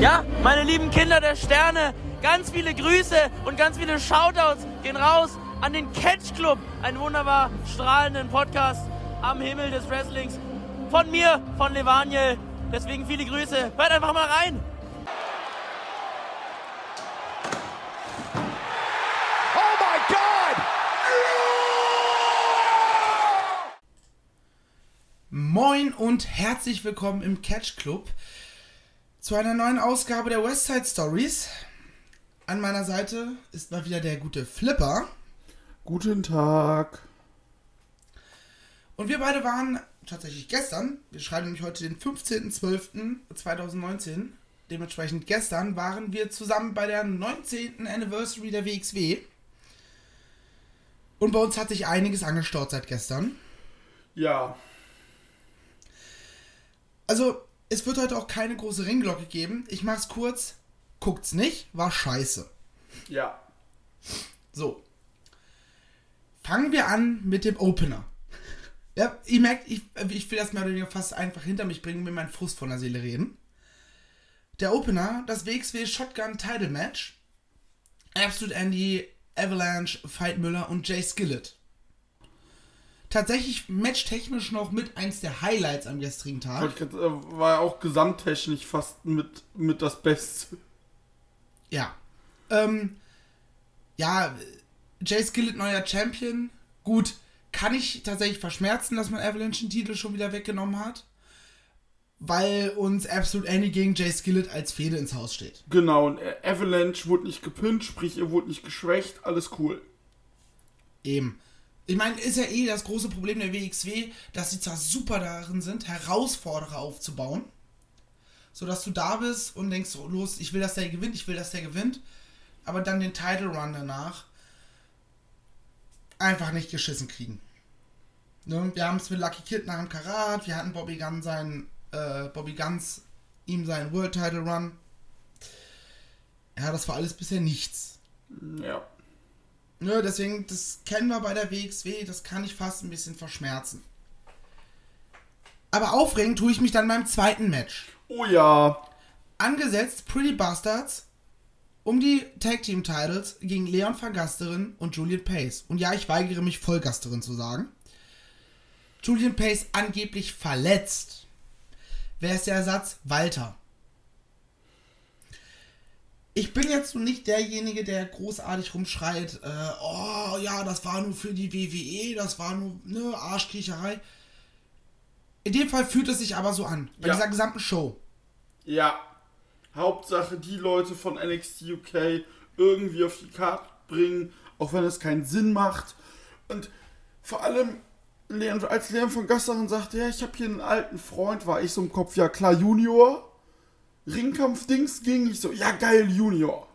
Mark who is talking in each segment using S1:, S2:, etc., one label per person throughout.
S1: Ja, meine lieben Kinder der Sterne, ganz viele Grüße und ganz viele Shoutouts gehen raus an den Catch Club, einen wunderbar strahlenden Podcast am Himmel des Wrestlings. Von mir, von Levaniel. Deswegen viele Grüße. Hört einfach mal rein.
S2: Oh my God!
S3: Moin und herzlich willkommen im Catch Club zu einer neuen Ausgabe der Westside Stories. An meiner Seite ist mal wieder der gute Flipper.
S4: Guten Tag.
S3: Und wir beide waren tatsächlich gestern, wir schreiben nämlich heute den 15.12.2019, dementsprechend gestern waren wir zusammen bei der 19. Anniversary der WXW. Und bei uns hat sich einiges angestaut seit gestern.
S4: Ja.
S3: Also, es wird heute auch keine große Ringglocke geben. Ich mach's kurz. Guckt's nicht, war scheiße.
S4: Ja.
S3: So. Fangen wir an mit dem Opener. Ja, ihr merkt, ich, ich will das mehr oder weniger fast einfach hinter mich bringen und mir meinen Frust von der Seele reden. Der Opener, das WXW Shotgun Title Match. Absolute Andy, Avalanche, Fight Müller und Jay Skillett. Tatsächlich matchtechnisch noch mit eins der Highlights am gestrigen Tag.
S4: Äh, War auch gesamttechnisch fast mit, mit das Beste.
S3: Ja. Ähm, ja, Jay Skillett neuer Champion. Gut, kann ich tatsächlich verschmerzen, dass man Avalanche den Titel schon wieder weggenommen hat. Weil uns Absolute Annie gegen Jay Skillett als Fehde ins Haus steht.
S4: Genau, und äh, Avalanche wurde nicht gepinnt, sprich, ihr wurde nicht geschwächt, alles cool.
S3: Eben. Ich meine, ist ja eh das große Problem der WXW, dass sie zwar super darin sind, Herausforderer aufzubauen. So dass du da bist und denkst, so, los, ich will, dass der gewinnt, ich will, dass der gewinnt. Aber dann den Title Run danach einfach nicht geschissen kriegen. Ne? Wir haben es mit Lucky Kid nach dem Karat, wir hatten Bobby Gunn seinen, äh, Bobby Guns, ihm seinen World Title Run. Ja, das war alles bisher nichts.
S4: Ja.
S3: Ne, deswegen, das kennen wir bei der WXW, das kann ich fast ein bisschen verschmerzen. Aber aufregen tue ich mich dann beim zweiten Match.
S4: Oh ja.
S3: Angesetzt Pretty Bastards um die Tag Team Titles gegen Leon van Gasteren und Julian Pace. Und ja, ich weigere mich Vollgasterin zu sagen. Julian Pace angeblich verletzt. Wer ist der Ersatz? Walter. Ich bin jetzt nicht derjenige, der großartig rumschreit, äh, oh ja, das war nur für die WWE, das war nur ne Arschkriecherei. In dem Fall fühlt es sich aber so an, bei
S4: Ja.
S3: dieser gesamten Show.
S4: Ja. Hauptsache, die Leute von NXT UK irgendwie auf die Karte bringen, auch wenn es keinen Sinn macht. Und vor allem, als Leon von Gasteren sagte, ja, ich habe hier einen alten Freund, war ich so im Kopf, ja klar, Junior. Ringkampf-Dings ging ich so, ja geil, Junior.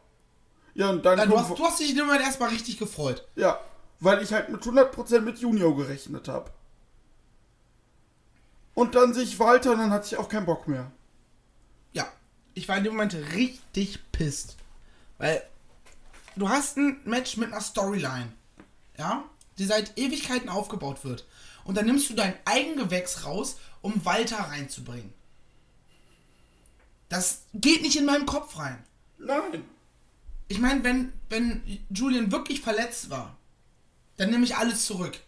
S4: Ja, und dann
S3: Ja, du, hast, du hast dich in dem Moment erstmal richtig gefreut.
S4: Ja, weil ich halt mit 100% mit Junior gerechnet habe. Und dann sehe ich Walter und dann hatte ich auch keinen Bock mehr.
S3: Ja, ich war in dem Moment richtig pisst. Weil du hast ein Match mit einer Storyline, ja, die seit Ewigkeiten aufgebaut wird. Und dann nimmst du dein Eigengewächs raus, um Walter reinzubringen. Das geht nicht in meinem Kopf rein.
S4: Nein.
S3: Ich meine, wenn, wenn Julian wirklich verletzt war, dann nehme ich alles zurück.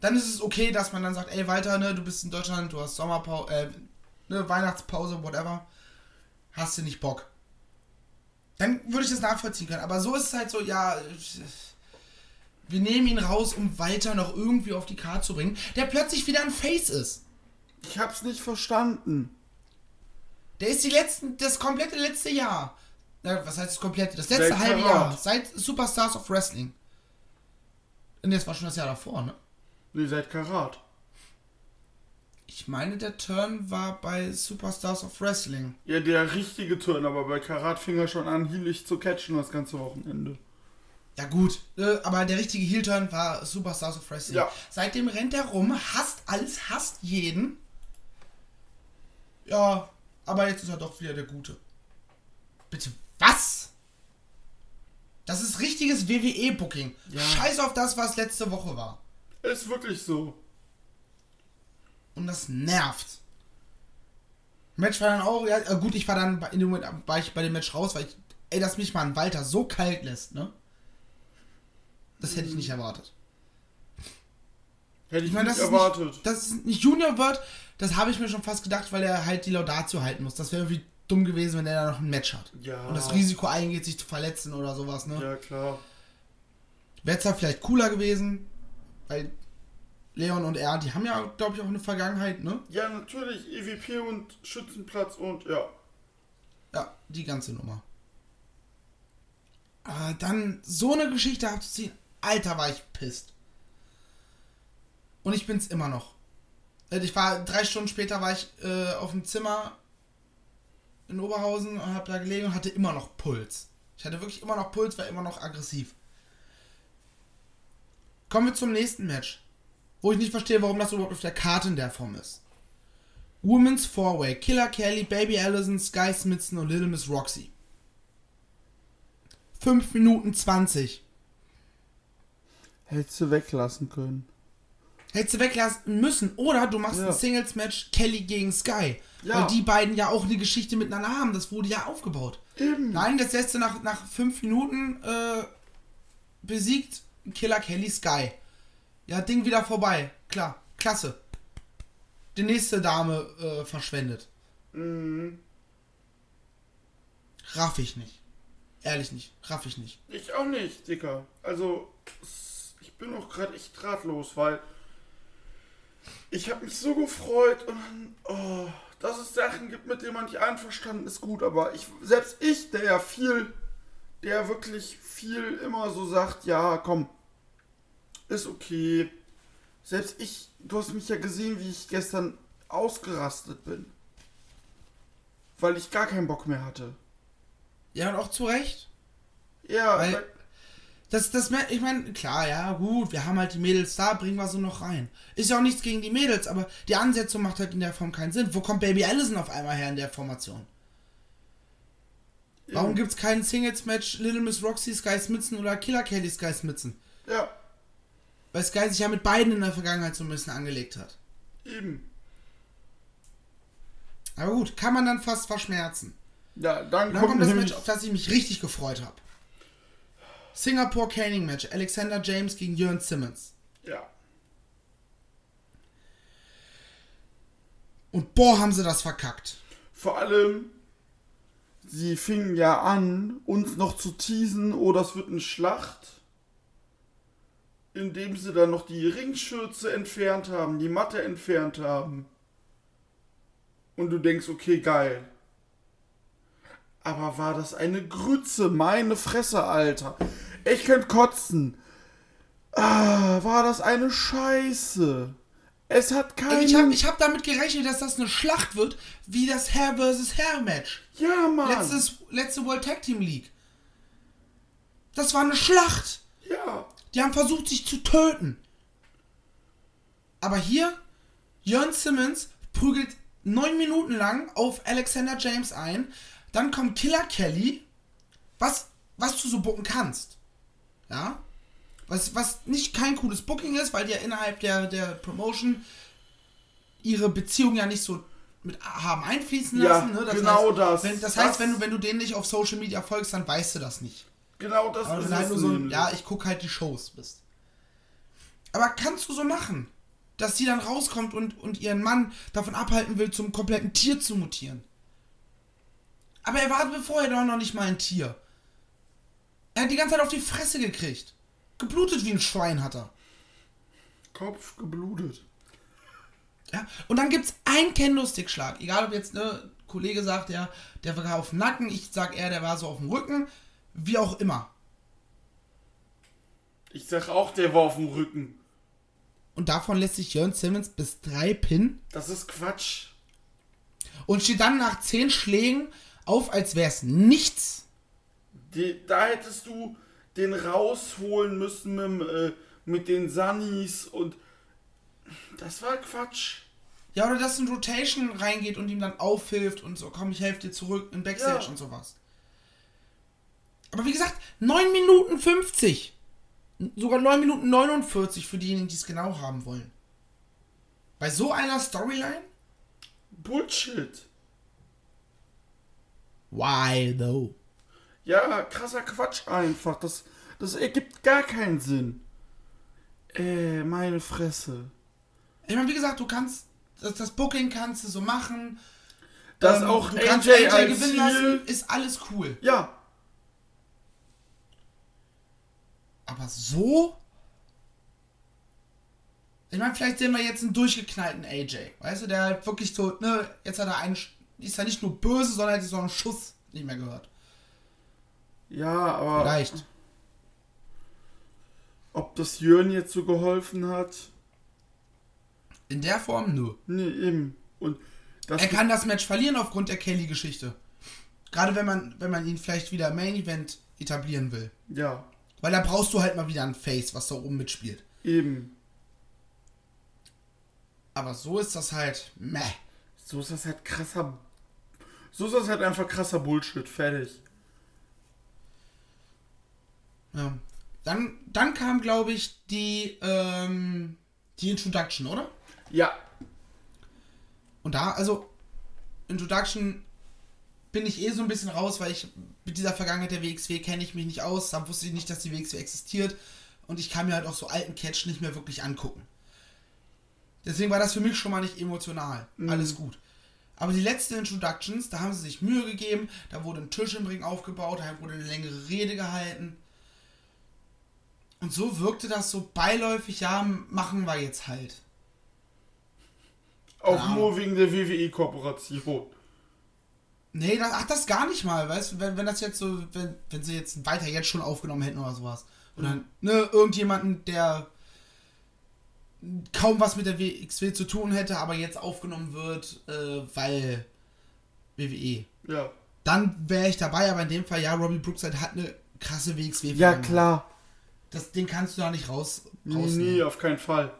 S3: Dann ist es okay, dass man dann sagt, ey Walter, ne, du bist in Deutschland, du hast Sommerpause, äh, ne, Weihnachtspause, whatever. Hast du nicht Bock. Dann würde ich das nachvollziehen können. Aber so ist es halt so, ja, wir nehmen ihn raus, um Walter noch irgendwie auf die Karte zu bringen, der plötzlich wieder ein Face ist.
S4: Ich hab's nicht verstanden.
S3: Der ist die letzten, das komplette letzte Jahr. Na, was heißt das komplette? Das letzte
S4: Seit
S3: halbe. Jahr. Seit Superstars of Wrestling. Und das war schon das Jahr davor, ne?
S4: Nee, seit Karat.
S3: Ich meine, der Turn war bei Superstars of Wrestling.
S4: Ja, der richtige Turn, aber bei Karat fing er schon an, hielig zu catchen das ganze Wochenende.
S3: Ja gut, äh, aber der richtige Heel-Turn war Superstars of Wrestling.
S4: Ja.
S3: Seitdem rennt er rum, hasst alles, hasst jeden. Ja, aber jetzt ist er doch wieder der Gute. Bitte, was? Das ist richtiges WWE-Booking. Scheiß auf das, was letzte Woche war.
S4: Ist wirklich so.
S3: Und das nervt. Match war dann auch, ja, äh, gut, ich war dann bei- in dem Moment war ich bei dem Match raus, weil ich, ey, dass mich mal ein Walter so kalt lässt, ne? Das hätte ich nicht erwartet.
S4: Hätte ich,
S3: Ich meine,
S4: nicht
S3: das ist
S4: erwartet.
S3: nicht, dass es nicht Junior wird, das habe ich mir schon fast gedacht, weil er halt die Laudatio halten muss. Das wäre irgendwie dumm gewesen, wenn er da noch ein Match hat.
S4: Ja.
S3: Und das Risiko eingeht, sich zu verletzen oder sowas, ne?
S4: ja, klar.
S3: Wäre zwar vielleicht cooler gewesen, weil Leon und er, die haben ja, glaube ich, auch eine Vergangenheit, ne?
S4: Ja, natürlich. EVP und Schützenplatz und ja.
S3: Ja, die ganze Nummer. Aber dann so eine Geschichte abzuziehen, Alter, war ich pisst. Und ich bin's immer noch. Äh, Ich war drei Stunden später war ich äh, auf dem Zimmer in Oberhausen und hab da gelegen und hatte immer noch Puls. Ich hatte wirklich immer noch Puls, war immer noch aggressiv. Kommen wir zum nächsten Match. Wo ich nicht verstehe, warum das überhaupt auf der Karte in der Form ist. Women's Four-Way. Killer Kelly, Baby Allison, Sky Smithson und Little Miss Roxy. 5 Minuten 20.
S4: Hättest du weglassen können.
S3: Hättest du weglassen müssen. Oder du machst
S4: Ja.
S3: ein Singles-Match Kelly gegen Sky.
S4: Ja.
S3: Weil die beiden ja auch eine Geschichte miteinander haben. Das wurde ja aufgebaut.
S4: Eben.
S3: Nein, das lässt du nach, nach 5 Minuten äh, besiegt Killer Kelly Sky. Ja, Ding wieder vorbei. Klar, klasse. Die nächste Dame äh, verschwendet.
S4: Mhm.
S3: Raff ich nicht. Ehrlich nicht. Raff ich nicht.
S4: Ich auch nicht, Dicker. Also, ich bin auch gerade echt ratlos, weil ich habe mich so gefreut und dann, oh, dass es Sachen gibt, mit denen man nicht einverstanden ist, gut, aber ich, selbst ich, der ja viel, der wirklich viel immer so sagt, ja, komm, ist okay. Selbst ich, du hast mich ja gesehen, wie ich gestern ausgerastet bin. Weil ich gar keinen Bock mehr hatte.
S3: Ja, und auch zu Recht.
S4: Ja,
S3: Weil-
S4: weil-
S3: Das, das, ich meine, klar, ja, gut, wir haben halt die Mädels da, bringen wir so noch rein. Ist ja auch nichts gegen die Mädels, aber die Ansetzung macht halt in der Form keinen Sinn. Wo kommt Baby Allison auf einmal her in der Formation? Warum gibt's keinen Singles-Match Little Miss Roxy, Sky Smithson oder Killer Kelly Sky Smithson?
S4: ja,
S3: Weil Sky sich ja mit beiden in der Vergangenheit so ein bisschen angelegt hat.
S4: eben.
S3: Aber gut, kann man dann fast verschmerzen.
S4: Ja, dann,
S3: dann
S4: kommt,
S3: kommt das Match, auf das ich mich richtig gefreut habe. Singapore Caning Match. Alexander James gegen Jörn Simmons.
S4: Ja,
S3: Und boah, haben sie das verkackt.
S4: vor allem, sie fingen ja an, uns noch zu teasen, oh, das wird eine Schlacht. Indem sie dann noch die Ringschürze entfernt haben, die Matte entfernt haben. Und du denkst, okay, geil. Aber war das eine Grütze, meine Fresse, Alter. Ich könnte kotzen. Ah, war das eine Scheiße. Es hat keinen...
S3: Ich habe ich hab damit gerechnet, dass das eine Schlacht wird, wie das Hair vs. Hair Match.
S4: Ja, Mann.
S3: Letztes, letzte World Tag Team League. Das war eine Schlacht.
S4: Ja.
S3: Die haben versucht, sich zu töten. Aber hier, Jörn Simmons prügelt neun Minuten lang auf Alexander James ein. Dann kommt Killer Kelly, was, was du so bucken kannst. Ja? Was, was nicht kein cooles Booking ist, weil die ja innerhalb der, der Promotion ihre Beziehung ja nicht so mit haben einfließen
S4: Ja,
S3: lassen. Ne?
S4: genau
S3: heißt,
S4: das.
S3: Wenn, das
S4: Das-
S3: heißt, wenn du, wenn du denen nicht auf Social Media folgst, dann weißt du das nicht.
S4: Genau das
S3: Aber
S4: ist
S3: halt nur so, ein, ja, ich gucke halt die Shows bist. Aber kannst du so machen, dass sie dann rauskommt und, und ihren Mann davon abhalten will, zum kompletten Tier zu mutieren? Aber er war vorher doch noch nicht mal ein Tier. Er hat die ganze Zeit auf die Fresse gekriegt. Geblutet wie ein Schwein hat er.
S4: Kopf geblutet.
S3: Ja? Und dann gibt's einen Kendo-Stick-Schlag. Egal, ob jetzt ne Kollege sagt, ja, der war auf dem Nacken, ich sag eher, der war so auf dem Rücken. Wie auch immer.
S4: Ich sag auch, der war auf dem Rücken.
S3: Und davon lässt sich Jörn Simmons bis drei pinnen.
S4: Das ist Quatsch.
S3: und steht dann nach zehn Schlägen auf, als wäre es nichts.
S4: Die, da hättest du den rausholen müssen mit, äh, mit den Sunnies und das war Quatsch.
S3: Ja, oder dass ein Rotation reingeht und ihm dann aufhilft und so, komm, ich helfe dir zurück in Backstage
S4: Ja.
S3: und sowas. Aber wie gesagt, 9 Minuten 50. Sogar 9 Minuten 49 für diejenigen, die es genau haben wollen. Bei so einer Storyline?
S4: Bullshit.
S3: Why though?
S4: Ja, krasser Quatsch einfach. Das, das ergibt gar keinen Sinn. Äh, meine Fresse.
S3: Ich meine, wie gesagt, du kannst, das, das Booking kannst du so machen.
S4: Dass
S3: Ähm,
S4: auch
S3: du
S4: AJ,
S3: kannst AJ
S4: als
S3: gewinnen
S4: Ziel...
S3: lassen, ist alles cool.
S4: Ja,
S3: Aber so? Ich meine, vielleicht sehen wir jetzt einen durchgeknallten AJ. Weißt du, der halt wirklich so, ne, jetzt hat er einen, Sch- ist er nicht nur böse, sondern hat so einen Schuss nicht mehr gehört.
S4: ja, aber
S3: Vielleicht.
S4: ob das Jörn jetzt so geholfen hat?
S3: In der Form nur.
S4: Nee, eben. Und das
S3: Er kann das Match verlieren aufgrund der Kelly-Geschichte. Gerade wenn man, wenn man ihn vielleicht wieder im Main Event etablieren will.
S4: Ja,
S3: Weil da brauchst du halt mal wieder ein Face, was da oben mitspielt.
S4: eben.
S3: Aber so ist das halt meh.
S4: So ist das halt krasser. So ist das halt einfach krasser Bullshit. Fertig.
S3: Ja. Dann, dann kam, glaube ich, die, ähm, die Introduction, oder?
S4: Ja,
S3: Und da, also, Introduction bin ich eh so ein bisschen raus, weil ich mit dieser Vergangenheit der WXW kenne ich mich nicht aus. Da wusste ich nicht, dass die WXW existiert. Und ich kann mir halt auch so alten Catch nicht mehr wirklich angucken. Deswegen war das für mich schon mal nicht emotional. Alles gut. Aber die letzten Introductions, da haben sie sich Mühe gegeben. Da wurde ein Tisch im Ring aufgebaut, da wurde eine längere Rede gehalten. Und so wirkte das so beiläufig, ja, machen wir jetzt halt.
S4: auch
S3: Genau.
S4: nur wegen der WWE-Kooperation.
S3: Nee, das, ach, das gar nicht mal, weißt du, wenn, wenn das jetzt so, wenn, wenn sie jetzt weiter jetzt schon aufgenommen hätten oder sowas. Und dann, ne, irgendjemanden, der kaum was mit der WXW zu tun hätte, aber jetzt aufgenommen wird, äh, weil WWE.
S4: Ja.
S3: Dann wäre ich dabei, aber in dem Fall, ja, Robbie Brookside hat eine krasse WXW.
S4: Ja, klar.
S3: Das, den kannst du da nicht raus,
S4: Nee,
S3: rausnehmen.
S4: nee, auf keinen Fall.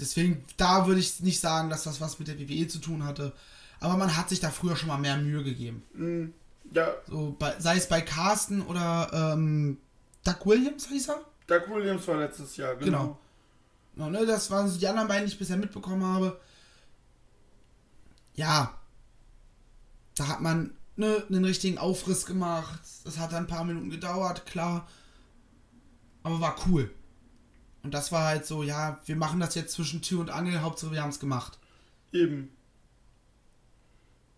S3: Deswegen, da würde ich nicht sagen, dass das was mit der WWE zu tun hatte. Aber man hat sich da früher schon mal mehr Mühe gegeben.
S4: Ja,
S3: So, bei, sei es bei Carsten oder ähm, Doug Williams hieß er?
S4: Doug Williams war letztes Jahr, genau.
S3: Genau. No, ne, das waren so die anderen beiden, die ich bisher mitbekommen habe. Ja. Da hat man ne, einen richtigen Aufriss gemacht. Das hat ein paar Minuten gedauert, klar. Aber war cool. Und das war halt so, ja, wir machen das jetzt zwischen Tür und Angel, Hauptsache wir haben es gemacht.
S4: Eben.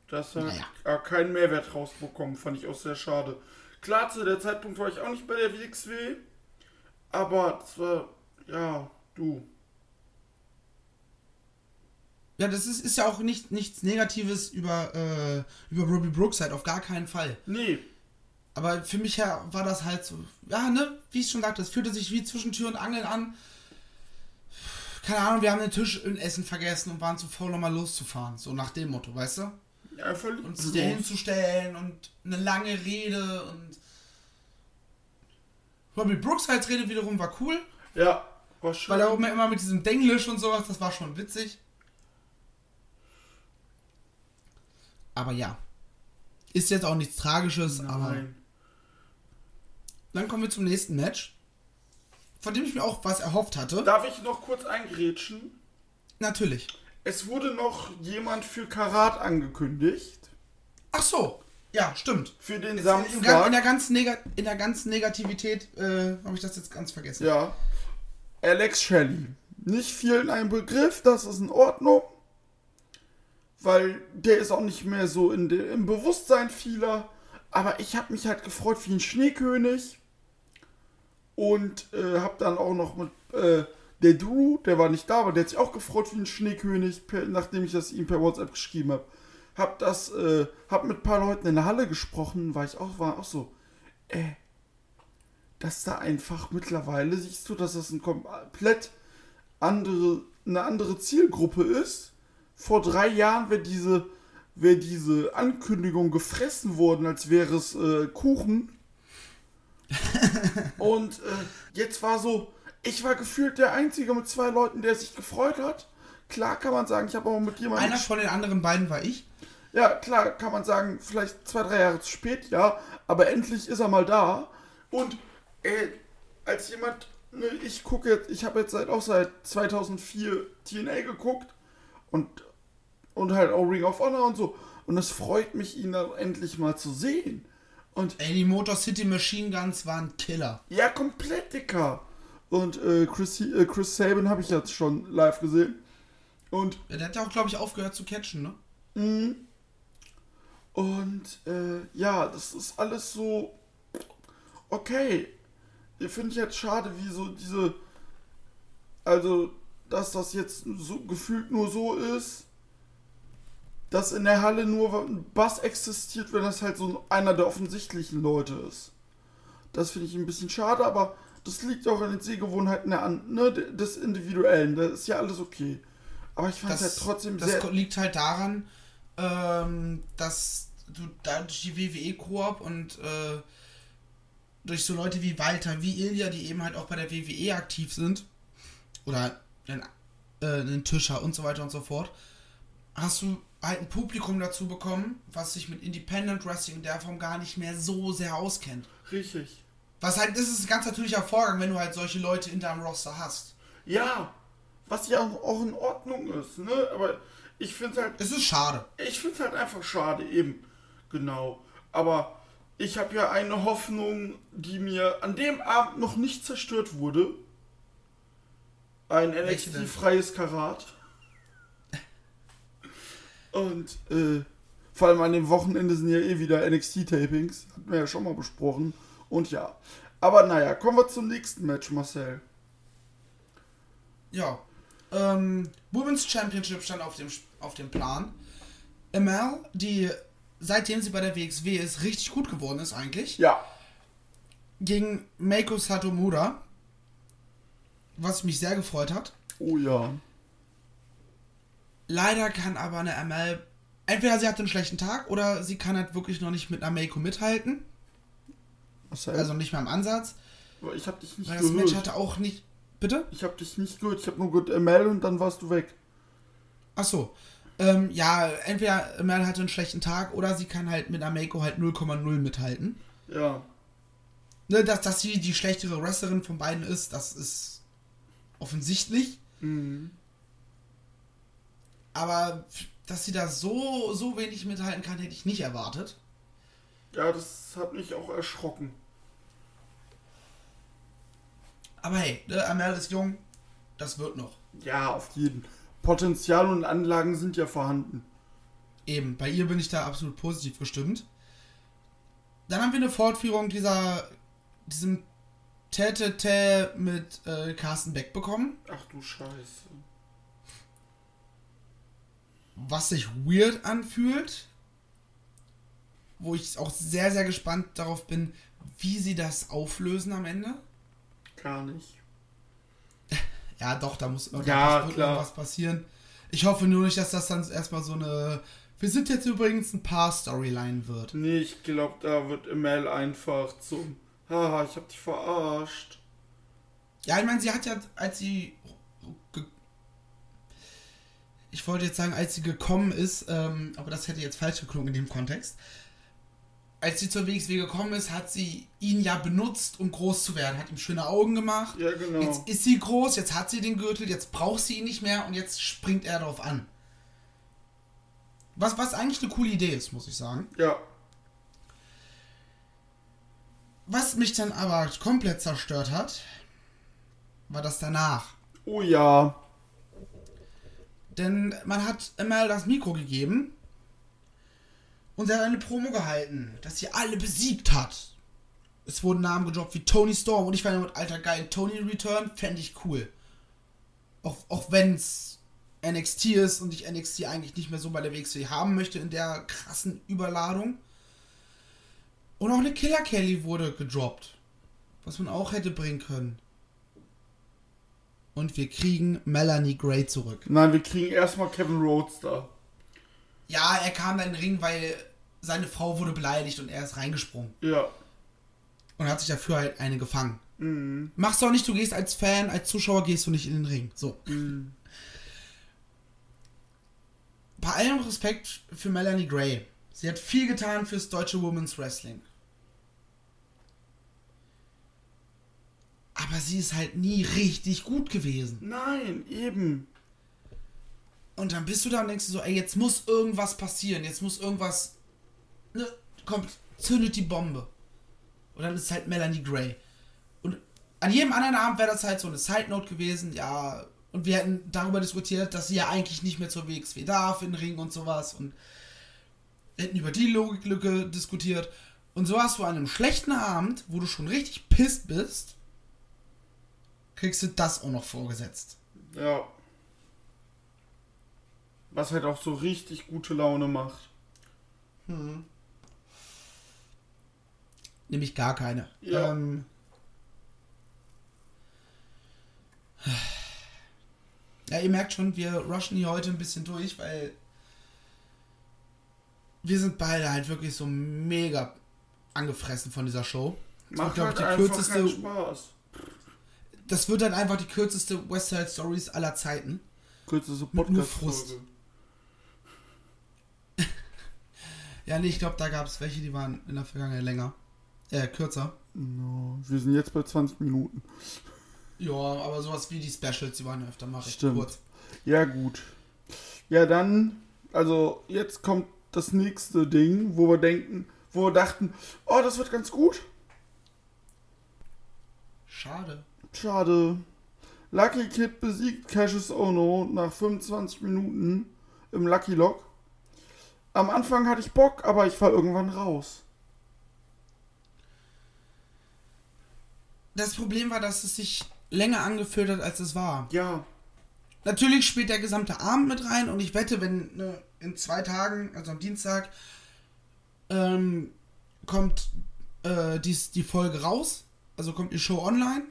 S4: Das hat
S3: Naja.
S4: auch keinen Mehrwert rausbekommen, fand ich auch sehr schade. Klar, zu der Zeitpunkt war ich auch nicht bei der WXW, aber es war, ja, du.
S3: Ja, das ist, ist ja auch nicht, nichts Negatives über, äh, über Robbie Brookside, auf gar keinen Fall.
S4: Nee,
S3: Aber für mich her war das halt so, ja, ne, wie ich schon sagte, es fühlte sich wie zwischen Tür und Angel an. Keine Ahnung, wir haben den Tisch in Essen vergessen und waren zu faul, nochmal loszufahren. So nach dem Motto, weißt du?
S4: ja, völlig
S3: Und sich hinzustellen und eine lange Rede und. Robbie Brooksides Rede wiederum war cool,
S4: Ja, war schön.
S3: weil er auch immer mit diesem Denglisch und sowas, das war schon witzig. Aber ja. Ist jetzt auch nichts Tragisches, aber.
S4: Nein.
S3: Dann kommen wir zum nächsten Match. Von dem ich mir auch was erhofft hatte.
S4: Darf ich noch kurz eingrätschen?
S3: Natürlich.
S4: Es wurde noch jemand für Karat angekündigt.
S3: Ach so. Ja, stimmt.
S4: Für den
S3: Gan-
S4: Samstag.
S3: in, der ganzen Nega in der ganzen Negativität äh, habe ich das jetzt ganz vergessen.
S4: Ja. Alex Shelley. Nicht vielen ein Begriff, das ist in Ordnung. Weil der ist auch nicht mehr so in de, im Bewusstsein vieler. Aber ich habe mich halt gefreut wie ein Schneekönig. Und äh, habe dann auch noch mit äh, der Drew, der war nicht da, aber der hat sich auch gefreut wie ein Schneekönig, per, nachdem ich das ihm per WhatsApp geschrieben habe. Hab das, äh, hab mit ein paar Leuten in der Halle gesprochen, war ich auch, war auch so, äh, dass da einfach mittlerweile siehst du, dass das ein komplett andere, eine andere Zielgruppe ist. Vor drei Jahren wäre diese, wäre diese Ankündigung gefressen worden, als wäre es äh, Kuchen. Und äh, jetzt war so, ich war gefühlt der Einzige mit zwei Leuten, der sich gefreut hat. Klar kann man sagen, ich habe auch mit jemandem
S3: Einer von den anderen beiden war ich.
S4: ja, klar, kann man sagen, vielleicht zwei, drei Jahre zu spät, ja, aber endlich ist er mal da. Und äh, als jemand, ne, ich gucke jetzt, ich habe jetzt seit, auch seit 2004 TNA geguckt und, und halt auch Ring of Honor und so. Und es freut mich, ihn dann endlich mal zu sehen. Und
S3: Ey, die Motor City Machine Guns waren Killer.
S4: ja, komplett dicker. Und äh, Chris, äh, Chris Sabin habe ich jetzt schon live gesehen. Und
S3: Ja, Der hat ja auch, glaube ich, aufgehört zu catchen, ne?
S4: Und äh, ja, das ist alles so okay. Ich finde ich jetzt schade, wie so diese. Also, dass das jetzt so gefühlt nur so ist, dass in der Halle nur ein Bass existiert, wenn das halt so einer der offensichtlichen Leute ist. Das finde ich ein bisschen schade, aber das liegt auch an den Sehgewohnheiten der, an- ne, des Individuellen. Das ist ja alles okay. Aber ich fand es halt trotzdem
S3: das
S4: sehr.
S3: ko- liegt halt daran, ähm, dass du da durch die WWE-Koop und äh, durch so Leute wie Walter, wie Ilja, die eben halt auch bei der WWE aktiv sind, oder einen, äh, einen Tischer und so weiter und so fort, hast du halt ein Publikum dazu bekommen, was sich mit Independent Wrestling in der Form gar nicht mehr so sehr auskennt.
S4: Richtig.
S3: Was halt, das ist ein ganz natürlicher Vorgang, wenn du halt solche Leute in deinem Roster hast.
S4: Ja, was ja auch in Ordnung ist, ne? Aber ich finde halt,
S3: Es ist schade.
S4: ich finde halt einfach schade, eben. Genau. Aber ich habe ja eine Hoffnung, die mir an dem Abend noch nicht zerstört wurde. Ein? NXT-freies Karat. Und äh, vor allem an dem Wochenende sind ja eh wieder NXT-Tapings. Hatten wir ja schon mal besprochen. Und ja. Aber naja, kommen wir zum nächsten Match, Marcel.
S3: Ja. Ähm, Women's Championship stand auf dem, auf dem Plan. ML, die seitdem sie bei der WXW ist, richtig gut geworden ist eigentlich,
S4: Ja,
S3: gegen Meiko Satomura. Was mich sehr gefreut hat.
S4: oh ja.
S3: Leider kann aber eine ML. Entweder sie hat einen schlechten Tag oder sie kann halt wirklich noch nicht mit einer Meiko mithalten.
S4: Marcel,
S3: Also nicht mal im Ansatz.
S4: Aber ich habe dich nicht
S3: Weil das Match
S4: gehört.
S3: hatte auch nicht. Bitte?
S4: Ich habe dich nicht gehört. Ich habe nur gehört ML und dann warst du weg.
S3: Ach so. Ähm, ja, entweder Mel hatte einen schlechten Tag oder sie kann halt mit Ameiko halt 0,0 mithalten.
S4: Ja.
S3: Ne, dass, dass sie die schlechtere Wrestlerin von beiden ist, das ist offensichtlich.
S4: Mhm.
S3: Aber dass sie da so, so wenig mithalten kann, hätte ich nicht erwartet.
S4: Ja, das hat mich auch erschrocken.
S3: Aber hey, ne, Amel ist jung, das wird noch.
S4: Ja, auf jeden. Potenzial und Anlagen sind ja vorhanden.
S3: Eben, bei ihr bin ich da absolut positiv gestimmt. Dann haben wir eine Fortführung dieser, diesem Tete mit äh, Carsten Beck bekommen.
S4: Ach du Scheiße.
S3: was sich weird anfühlt. Wo ich auch sehr, sehr gespannt darauf bin, wie sie das auflösen am Ende.
S4: Gar nicht.
S3: Ja, doch, da muss irgendwas,
S4: Ja,
S3: irgendwas passieren. Ich hoffe nur nicht, dass das dann erstmal so eine. Wir sind jetzt übrigens ein Paar Storyline wird.
S4: Nee, ich glaube, da wird ML einfach zum. Haha, ich hab dich verarscht.
S3: Ja, ich meine, sie hat ja, als sie. Ich wollte jetzt sagen, als sie gekommen ist, ähm, aber das hätte jetzt falsch geklungen in dem Kontext. Als sie zur WXW gekommen ist, hat sie ihn ja benutzt, um groß zu werden. Hat ihm schöne Augen gemacht.
S4: Ja, genau.
S3: Jetzt ist sie groß, jetzt hat sie den Gürtel, jetzt braucht sie ihn nicht mehr und jetzt springt er darauf an. Was, was eigentlich eine coole Idee ist, muss ich sagen.
S4: Ja.
S3: Was mich dann aber komplett zerstört hat, war das danach.
S4: Oh ja.
S3: Denn man hat immer das Mikro gegeben und sie hat eine Promo gehalten, dass sie alle besiegt hat. Es wurden Namen gedroppt wie Tony Storm und ich war mit alter geil, Tony Return fände ich cool. Auch, auch wenn es NXT ist und ich NXT eigentlich nicht mehr so bei der WXW haben möchte in der krassen Überladung. Und auch eine Killer Kelly wurde gedroppt. Was man auch hätte bringen können. Und wir kriegen Melanie Gray zurück.
S4: Nein, wir kriegen erstmal Kevin da.
S3: Ja, er kam dann in den Ring, weil seine Frau wurde beleidigt und er ist reingesprungen.
S4: Ja.
S3: Und hat sich dafür halt eine gefangen.
S4: Mhm.
S3: Machst du auch nicht, du gehst als Fan, als Zuschauer gehst du nicht in den Ring. So.
S4: Mhm.
S3: Bei allem Respekt für Melanie Gray. Sie hat viel getan fürs deutsche Women's Wrestling. Aber sie ist halt nie richtig gut gewesen.
S4: Nein, eben.
S3: Und dann bist du da und denkst du so, ey, jetzt muss irgendwas passieren, jetzt muss irgendwas, ne, kommt, zündet die Bombe. Und dann ist halt Melanie Gray. Und an jedem anderen Abend wäre das halt so eine Side Note gewesen, ja, und wir hätten darüber diskutiert, dass sie ja eigentlich nicht mehr zur WXW darf in den Ring und sowas und hätten über die Logiklücke diskutiert. Und so hast du an einem schlechten Abend, wo du schon richtig pisst bist, kriegst du das auch noch vorgesetzt.
S4: Ja. Was halt auch so richtig gute Laune macht.
S3: Nämlich gar keine.
S4: Ja.
S3: Ähm, ja, ihr merkt schon, wir rushen hier heute ein bisschen durch, weil wir sind beide halt wirklich so mega angefressen von dieser Show. Das
S4: Macht
S3: wird, glaub
S4: halt
S3: ich, die
S4: einfach
S3: kürzeste,
S4: Spaß.
S3: das wird dann einfach die kürzeste West Side Stories aller Zeiten.
S4: Kürzeste
S3: Mit nur
S4: Podcast-Folge.
S3: Ja, nee, ich glaube, da gab es welche, die waren in der Vergangenheit länger. Äh, kürzer.
S4: No, wir sind jetzt bei 20 Minuten.
S3: Ja, aber sowas wie die Specials, die waren ja öfter mal recht
S4: Stimmt.
S3: kurz.
S4: Ja, gut. Ja, dann, also jetzt kommt das nächste Ding, wo wir denken, wo wir dachten, oh, das wird ganz gut.
S3: Schade.
S4: Schade. Lucky Kid besiegt Cassius Ono nach 25 Minuten im Lucky Lock. Am Anfang hatte ich Bock, aber ich fall irgendwann raus.
S3: Das Problem war, dass es sich länger angefühlt hat, als es war.
S4: Ja,
S3: Natürlich spielt der gesamte Abend mit rein und ich wette, wenn ne, in zwei Tagen, also am Dienstag, ähm, kommt äh, dies, die Folge raus, also kommt die Show online.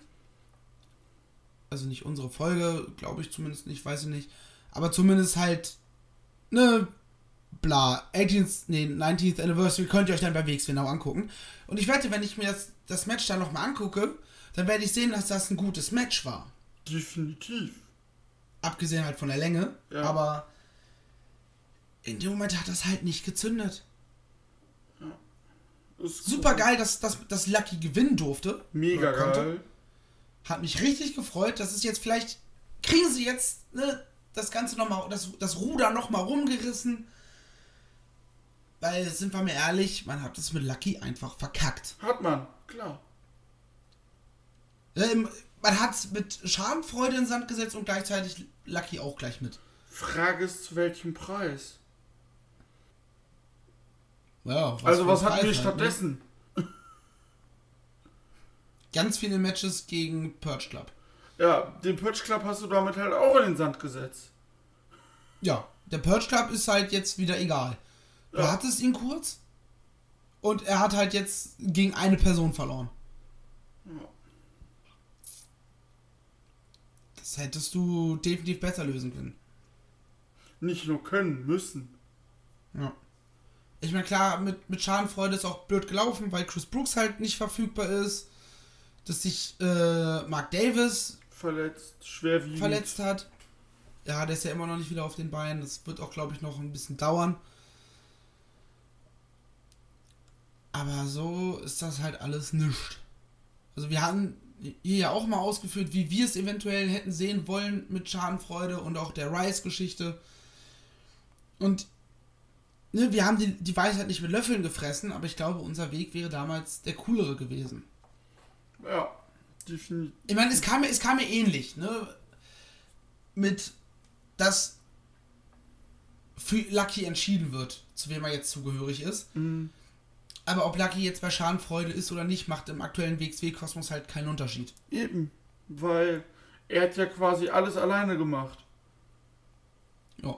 S3: Also nicht unsere Folge, glaube ich zumindest nicht, weiß ich nicht. Aber zumindest halt, ne, bla, 18th, nee, 19th Anniversary könnt ihr euch dann bei WXW genau angucken. Und ich wette, wenn ich mir das, das Match dann nochmal angucke, dann werde ich sehen, dass das ein gutes Match war.
S4: definitiv.
S3: Abgesehen halt von der Länge.
S4: Ja.
S3: Aber in dem Moment hat das halt nicht gezündet.
S4: Ist
S3: Super
S4: cool.
S3: geil, dass, dass, dass Lucky gewinnen durfte.
S4: Mega geil.
S3: Hat mich richtig gefreut. Das ist jetzt vielleicht. Kriegen sie jetzt ne, das Ganze nochmal, das, das Ruder nochmal rumgerissen. Weil, sind wir mal ehrlich, man hat es mit Lucky einfach verkackt.
S4: Hat man, klar.
S3: Ähm, man hat es mit Schadenfreude in den Sand gesetzt und gleichzeitig Lucky auch gleich mit.
S4: Frage ist, zu welchem Preis?
S3: Ja,
S4: also
S3: für
S4: was hatten wir
S3: halt, ne?
S4: stattdessen?
S3: Ganz viele Matches gegen Purge Club.
S4: Ja, den Purge Club hast du damit halt auch in den Sand gesetzt.
S3: Ja, der Purge Club ist halt jetzt wieder egal. Du
S4: Ja.
S3: hattest ihn kurz und er hat halt jetzt gegen eine Person verloren.
S4: Ja.
S3: Das hättest du definitiv besser lösen können.
S4: Nicht nur können, müssen.
S3: Ja. Ich meine, klar, mit, mit Schadenfreude ist auch blöd gelaufen, weil Chris Brooks halt nicht verfügbar ist. Dass sich äh, Mark Davis
S4: Verletzt, schwerwiegend.
S3: verletzt hat. Ja, der ist ja immer noch nicht wieder auf den Beinen. Das wird auch, glaube ich, noch ein bisschen dauern. Aber so ist das halt alles nischt. Also wir hatten hier ja auch mal ausgeführt, wie wir es eventuell hätten sehen wollen mit Schadenfreude und auch der Rice-Geschichte. Und ne, wir haben die, die Weisheit nicht mit Löffeln gefressen, aber ich glaube, unser Weg wäre damals der coolere gewesen.
S4: Ja, definitiv.
S3: Ich meine, es kam, mir- es kam mir ähnlich, ne? Mit, dass für Lucky entschieden wird, zu wem er jetzt zugehörig ist.
S4: Mhm.
S3: Aber ob Lucky jetzt bei Schadenfreude ist oder nicht, macht im aktuellen WXW-Kosmos halt keinen Unterschied.
S4: Eben. Weil er hat ja quasi alles alleine gemacht.
S3: Ja.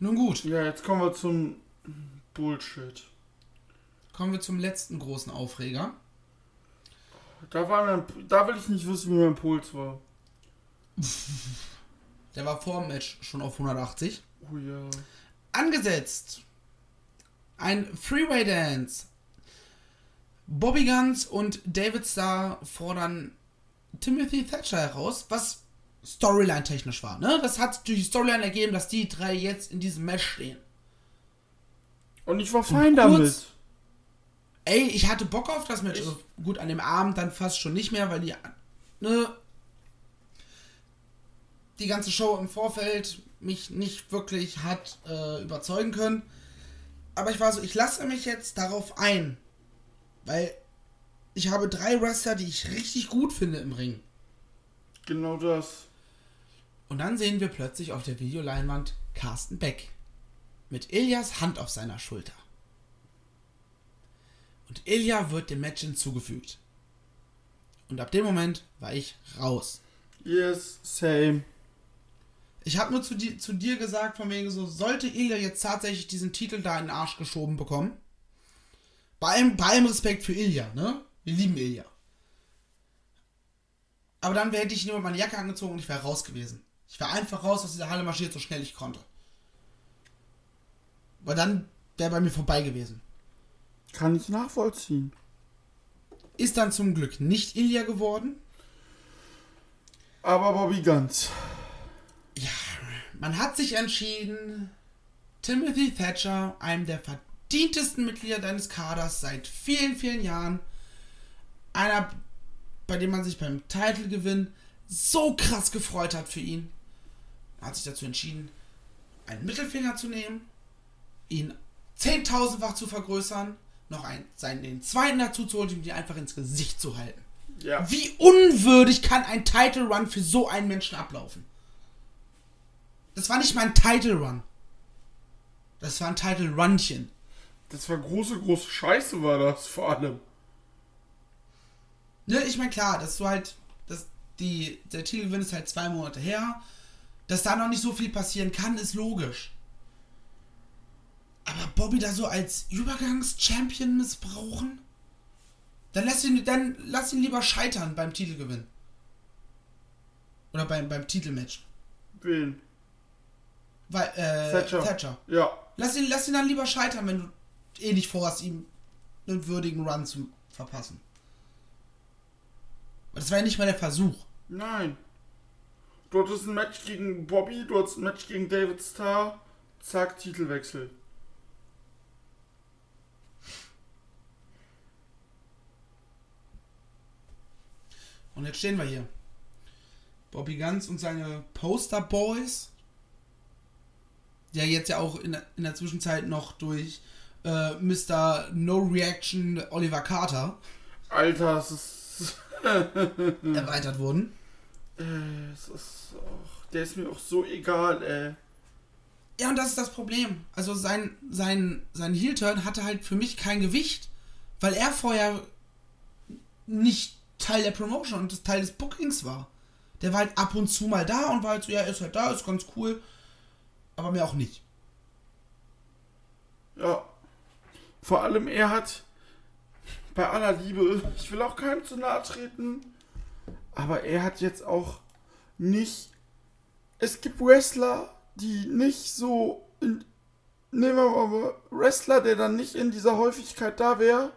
S3: Nun gut,
S4: Ja, jetzt kommen wir zum Bullshit.
S3: kommen wir zum letzten großen Aufreger.
S4: Da, war mein, da will ich nicht wissen, wie mein Puls war.
S3: Der war vor dem Match schon auf 180.
S4: Oh ja.
S3: angesetzt. Ein Freeway Dance. Bobby Guns und David Starr fordern Timothy Thatcher heraus, was Storyline-technisch war. Ne? Das hat durch die Storyline ergeben, dass die drei jetzt in diesem Match stehen.
S4: Und ich war fein damit.
S3: ey, ich hatte Bock auf das Match. Also, gut, an dem Abend dann fast schon nicht mehr, weil die, ne, die ganze Show im Vorfeld mich nicht wirklich hat äh, überzeugen können. Aber ich war so, ich lasse mich jetzt darauf ein. Weil ich habe drei Wrestler, die ich richtig gut finde im Ring.
S4: Genau das.
S3: Und dann sehen wir plötzlich auf der Videoleinwand Carsten Beck. Mit Ilias Hand auf seiner Schulter. Und Ilya wird dem Match hinzugefügt. Und ab dem Moment war ich raus.
S4: Yes, same.
S3: Ich habe nur zu, di zu dir gesagt, von wegen so, sollte Ilya jetzt tatsächlich diesen Titel da in den Arsch geschoben bekommen? Bei allem, bei allem Respekt für Ilya, ne? Wir lieben Ilya. Aber dann hätte ich nur meine Jacke angezogen und ich wäre raus gewesen. Ich wäre einfach raus aus dieser Halle marschiert, so schnell ich konnte. Weil dann wäre bei mir vorbei gewesen.
S4: Kann ich nachvollziehen.
S3: Ist dann zum Glück nicht Ilya geworden.
S4: Aber Bobby Guns.
S3: Ja, man hat sich entschieden, Timothy Thatcher, einem der verdientesten Mitglieder deines Kaders seit vielen, vielen Jahren, einer, bei dem man sich beim Titelgewinn so krass gefreut hat für ihn, hat sich dazu entschieden, einen Mittelfinger zu nehmen, ihn zehntausendfach zu vergrößern, noch einen, seinen, den zweiten dazu zu holen und ihn einfach ins Gesicht zu halten.
S4: Ja.
S3: Wie unwürdig kann ein Title Run für so einen Menschen ablaufen? Das war nicht mal ein Title Run. Das war ein Title Runchen.
S4: Das war große, große Scheiße, war das vor allem.
S3: Ne, ich meine, klar, dass du halt, dass die, der Titelgewinn ist halt zwei Monate her. Dass da noch nicht so viel passieren kann, ist logisch. Aber Bobby da so als Übergangs-Champion missbrauchen? Dann lass ihn, dann lass ihn lieber scheitern beim Titelgewinn. Oder beim, beim Titelmatch.
S4: Wen?
S3: Weil, äh,
S4: Thatcher.
S3: Thatcher.
S4: Ja.
S3: Lass ihn, lass ihn dann lieber scheitern, wenn du eh nicht vorhast, ihm einen würdigen Run zu verpassen. Das war ja nicht mal der Versuch.
S4: Nein. Du hattest ein Match gegen Bobby, du hattest ein Match gegen David Starr. Zack, Titelwechsel.
S3: Und jetzt stehen wir hier. Bobby Guns und seine Poster Boys. Der jetzt ja auch in, der- in der Zwischenzeit noch durch äh, Mr. No Reaction Oliver Carter
S4: Alter, es ist.
S3: erweitert wurden.
S4: Äh, es ist auch. Der ist mir auch so egal, ey.
S3: Ja, und das ist das Problem. Also sein, sein, sein Heel-Turn hatte halt für mich kein Gewicht, weil er vorher nicht Teil der Promotion und Teil des Bookings war. Der war halt ab und zu mal da und war halt so, ja, ist halt da, ist ganz cool, aber mehr auch nicht.
S4: Ja. Vor allem, er hat bei aller Liebe, ich will auch keinem zu nahe treten, aber er hat jetzt auch nicht. Es gibt Wrestler, die nicht so. In, nehmen wir mal Wrestler, der dann nicht in dieser Häufigkeit da wäre,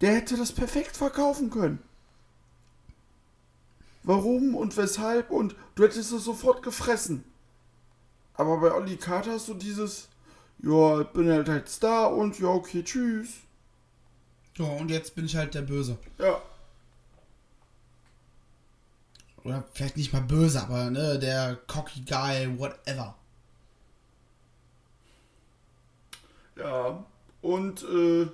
S4: der hätte das perfekt verkaufen können. Warum und weshalb und du hättest es sofort gefressen. Aber bei Olli Carter hast du dieses, ja, ich bin halt jetzt da und ja, okay, tschüss.
S3: Ja, und jetzt bin ich halt der Böse.
S4: Ja,
S3: Oder vielleicht nicht mal böse, aber ne, der cocky guy, whatever.
S4: ja. Und, äh,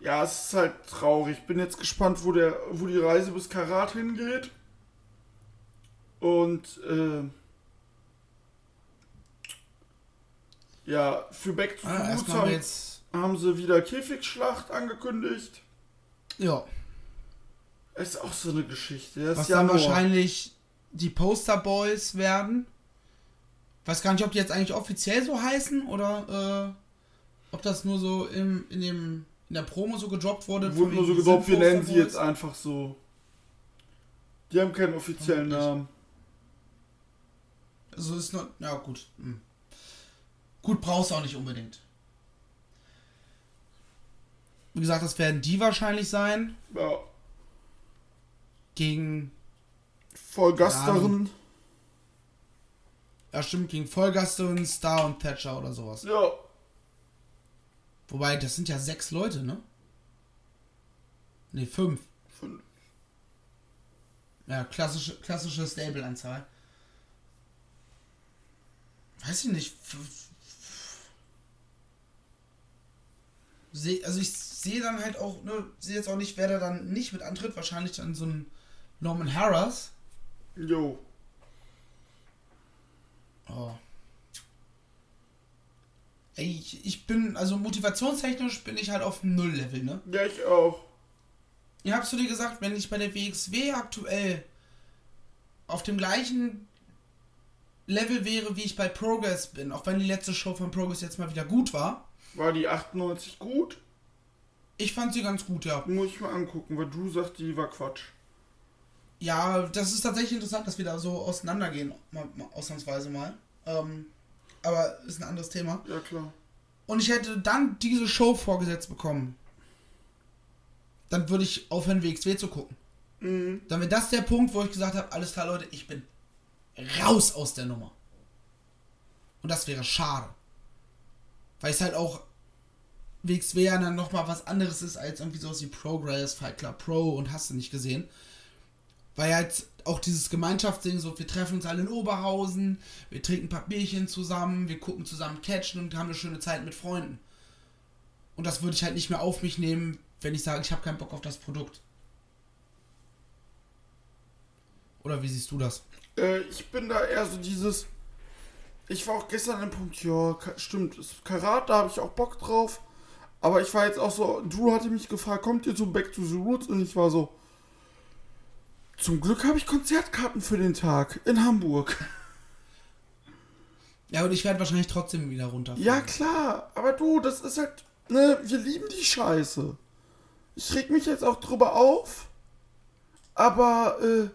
S4: ja, es ist halt traurig. Ich bin jetzt gespannt, wo, der, wo die Reise bis Karat hingeht. Und, äh, ja, für Back to
S3: Ah,
S4: Roots
S3: haben
S4: haben,
S3: wir jetzt.
S4: haben sie wieder Käfigschlacht angekündigt.
S3: Ja.
S4: Ist auch so eine Geschichte. Das
S3: Was dann wahrscheinlich die Poster Boys werden. Weiß gar nicht, ob die jetzt eigentlich offiziell so heißen oder äh, ob das nur so im, in, dem, in der Promo so gedroppt wurde.
S4: Wurde
S3: von
S4: nur so gedroppt, wir nennen sie jetzt einfach so. Die haben keinen offiziellen. Namen.
S3: Also ist nur. Ja, gut. Hm. Gut, brauchst du auch nicht unbedingt. Wie gesagt, das werden die wahrscheinlich sein.
S4: Ja,
S3: Gegen.
S4: Vollgasterin.
S3: Ja, stimmt, gegen Vollgaste Star und Thatcher oder sowas.
S4: Ja,
S3: Wobei, das sind ja sechs Leute, ne? Ne, fünf.
S4: Fünf.
S3: Ja, klassische, klassische Stable-Anzahl. Weiß ich nicht. F- Seh, also ich sehe dann halt auch, ne, sehe jetzt auch nicht, wer da dann nicht mit antritt. Wahrscheinlich dann so ein Norman Harris.
S4: Jo.
S3: Oh. Ey, ich, ich bin, also motivationstechnisch bin ich halt auf Null-Level, ne?
S4: Ja, ich auch.
S3: Ich hab's zu dir gesagt, wenn ich bei der WXW aktuell auf dem gleichen Level wäre, wie ich bei Progress bin, auch wenn die letzte Show von Progress jetzt mal wieder gut war.
S4: War die 98 gut?
S3: Ich fand sie ganz gut, ja.
S4: Muss ich mal angucken, weil du sagst, die war Quatsch.
S3: Ja, das ist tatsächlich interessant, dass wir da so auseinandergehen, mal, mal, ausnahmsweise mal. Ähm, aber ist ein anderes Thema.
S4: Ja, klar.
S3: Und ich hätte dann diese Show vorgesetzt bekommen. Dann würde ich aufhören, WXW zu gucken.
S4: Mhm.
S3: Dann wäre das der Punkt, wo ich gesagt habe, alles klar, Leute, ich bin raus aus der Nummer. Und das wäre schade. Weil es halt auch WXW ja dann nochmal was anderes ist als irgendwie sowas wie Progress, Fight Club Pro und hast du nicht gesehen. Weil halt auch dieses Gemeinschaftsding, so wir treffen uns alle in Oberhausen, wir trinken ein paar Bierchen zusammen, wir gucken zusammen Catchen und haben eine schöne Zeit mit Freunden. Und das würde ich halt nicht mehr auf mich nehmen, wenn ich sage, ich habe keinen Bock auf das Produkt. Oder wie siehst du das?
S4: Äh, ich bin da eher so dieses. Ich war auch gestern an dem Punkt, ja, stimmt, ist Karat, da habe ich auch Bock drauf. Aber ich war jetzt auch so, Drew hatte mich gefragt, kommt ihr zu Back to the Roots? Und ich war so, zum Glück habe ich Konzertkarten für den Tag in Hamburg.
S3: Ja, und ich werde wahrscheinlich trotzdem wieder runterfahren.
S4: Ja, klar, aber du, das ist halt, ne, wir lieben die Scheiße. Ich reg mich jetzt auch drüber auf, aber, äh,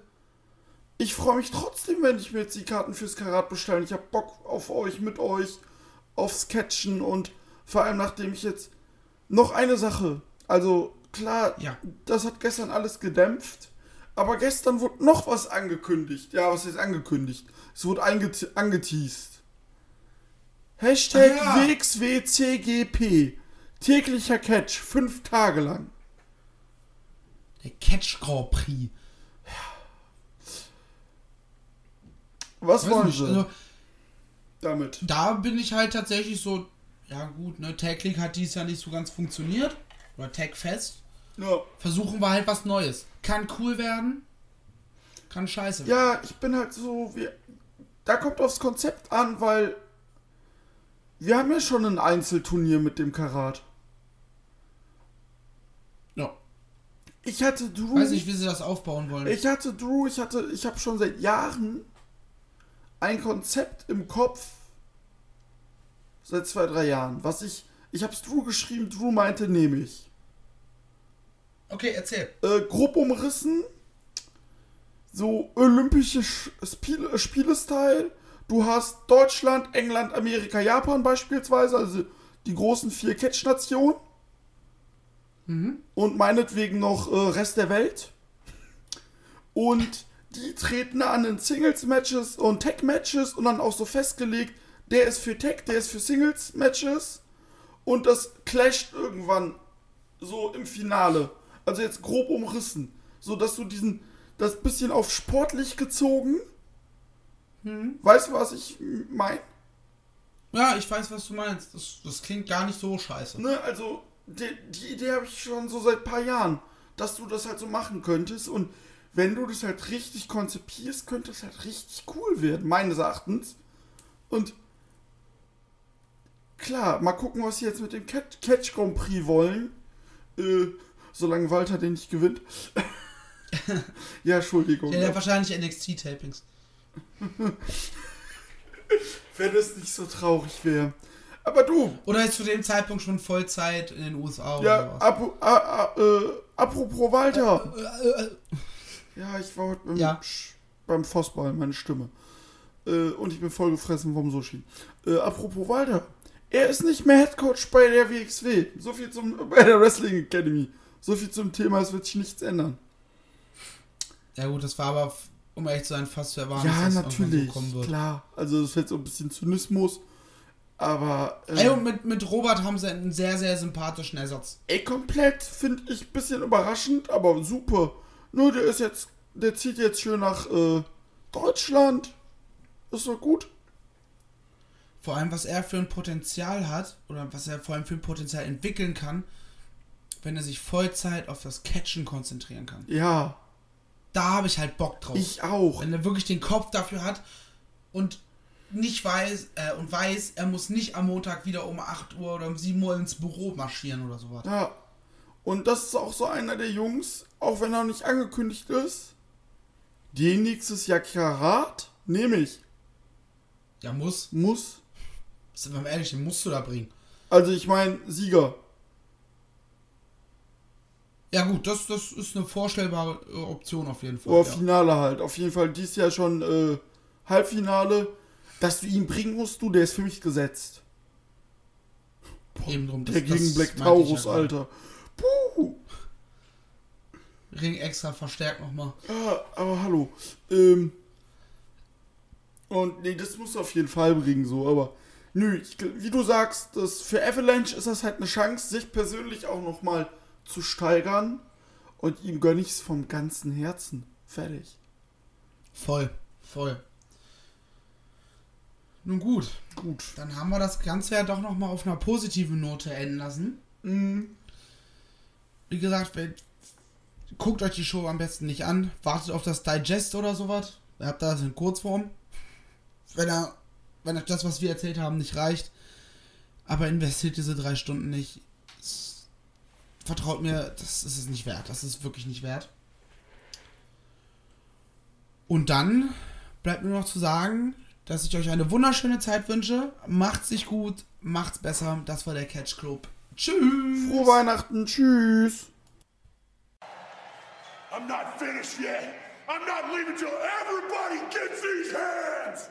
S4: ich freue mich trotzdem, wenn ich mir jetzt die Karten fürs Karat bestelle. Ich habe Bock auf euch, mit euch, aufs Catchen und vor allem nachdem ich jetzt noch eine Sache, also klar,
S3: Ja.
S4: das hat gestern alles gedämpft, aber gestern wurde noch was angekündigt. Ja, was ist angekündigt? Es wurde anget angeteased. Hashtag
S3: Ah, ja.
S4: WXWCGP. Täglicher Catch, fünf Tage lang.
S3: Der Catch Grand Prix.
S4: Was wollen
S3: nicht,
S4: sie
S3: also,
S4: damit?
S3: da bin ich halt tatsächlich so, ja gut, ne, Tag League hat dies Jahr nicht so ganz funktioniert. Oder Tag Fest.
S4: Ja.
S3: Versuchen wir halt was Neues. Kann cool werden, kann scheiße werden.
S4: Ja, ich bin halt so, wir, da kommt aufs Konzept an, weil wir haben ja schon ein Einzelturnier mit dem Karat.
S3: Ja.
S4: Ich hatte Drew,
S3: Weiß nicht, wie sie das aufbauen wollen.
S4: ich hatte Drew, ich hatte, ich habe schon seit Jahren ein Konzept im Kopf, seit zwei, drei Jahren, was ich, ich habe es Drew geschrieben, Drew meinte, nehme ich.
S3: okay, erzähl.
S4: äh, grob umrissen. So olympische Sch- Spiele, Spiele-Style. Du hast Deutschland, England, Amerika, Japan beispielsweise, also die großen vier Catch-Nationen. Und meinetwegen noch äh, Rest der Welt. Und die treten an in Singles-Matches und Tag-Matches und dann auch so festgelegt, der ist für Tag, der ist für Singles-Matches. Und das clasht irgendwann so im Finale. Also jetzt grob umrissen. So dass du diesen, das bisschen auf sportlich gezogen. Weißt du, was ich meine?
S3: Ja, ich weiß, was du meinst. Das, das klingt gar nicht so scheiße.
S4: Ne, also die, die Idee habe ich schon so seit ein paar Jahren, dass du das halt so machen könntest. Und wenn du das halt richtig konzipierst, könnte es halt richtig cool werden, meines Erachtens. Und klar, mal gucken, was sie jetzt mit dem Catch, Catch Grand Prix wollen. Äh, solange Walter den nicht gewinnt. ja, Entschuldigung.
S3: Ja, der hat wahrscheinlich NXT-Tapings.
S4: Wenn es nicht so traurig wäre. Aber du,
S3: Oder ist zu dem Zeitpunkt schon Vollzeit in den USA oder
S4: ja,
S3: was?
S4: ap äh, apropos Walter.
S3: Äh, äh,
S4: Ja, ich war heute beim,
S3: Ja.
S4: Beim Vossball, meine Stimme. Äh, und ich bin vollgefressen vom Sushi. Äh, apropos Walter. Er ist nicht mehr Headcoach bei der WXW. So viel zum, bei der Wrestling Academy. So viel zum Thema, es wird sich nichts ändern.
S3: Ja gut, das war aber, um ehrlich zu sein, fast zu erwarten,
S4: ja,
S3: dass das
S4: natürlich.
S3: so kommen wird.
S4: klar. Also, das ist jetzt so ein bisschen Zynismus. Aber. Äh,
S3: Ey, und mit, mit Robert haben sie einen sehr, sehr sympathischen Ersatz.
S4: ey, komplett finde ich ein bisschen überraschend, aber super. Nur der ist jetzt. Der zieht jetzt schön nach äh, Deutschland. Ist doch gut.
S3: Vor allem, was er für ein Potenzial hat, oder was er vor allem für ein Potenzial entwickeln kann, wenn er sich Vollzeit auf das Catchen konzentrieren kann.
S4: Ja,
S3: Da habe ich halt Bock drauf.
S4: ich auch.
S3: wenn er wirklich den Kopf dafür hat und nicht weiß, äh, und weiß, er muss nicht am Montag wieder um 8 Uhr oder um 7 Uhr ins Büro marschieren oder sowas.
S4: Ja. Und das ist auch so einer der Jungs, auch wenn er noch nicht angekündigt ist, den nächstes Jahr Karat nehme ich.
S3: Ja, muss.
S4: Muss.
S3: Sind wir mal ehrlich, den musst du da bringen.
S4: Also ich meine, Sieger.
S3: Ja gut, das, das ist eine vorstellbare äh, Option auf jeden Fall.
S4: Oder
S3: ja.
S4: Finale halt. Auf jeden Fall dies Jahr schon äh, Halbfinale. Dass du ihn bringen musst, du, der ist für mich gesetzt.
S3: Eben drum.
S4: Der
S3: das-
S4: gegen
S3: das
S4: Black Taurus,
S3: ja gerade.
S4: Puh.
S3: Ring extra verstärkt nochmal.
S4: Ja, aber hallo. Ähm. Und nee, das musst du auf jeden Fall bringen, so, aber. Nö, ich, wie du sagst, das, für Avalanche ist das halt eine Chance, sich persönlich auch nochmal zu steigern. Und ihm gönn ich's vom ganzen Herzen. Fertig.
S3: Voll, voll. Nun gut,
S4: Gut.
S3: dann haben wir das Ganze ja doch nochmal auf einer positiven Note enden lassen.
S4: Mhm.
S3: Wie gesagt, guckt euch die Show am besten nicht an. Wartet auf das Digest oder sowas. Ihr habt das in Kurzform. Wenn er, wenn das, was wir erzählt haben, nicht reicht. Aber investiert diese drei Stunden nicht. Vertraut mir, das ist es nicht wert. Das ist wirklich nicht wert. Und dann bleibt nur noch zu sagen, dass ich euch eine wunderschöne Zeit wünsche. Macht's sich gut, macht's besser. Das war der Catch Club. Tschüss.
S4: Frohe Weihnachten. Tschüss.
S2: I'm not finished yet. I'm not leaving till everybody gets these hands.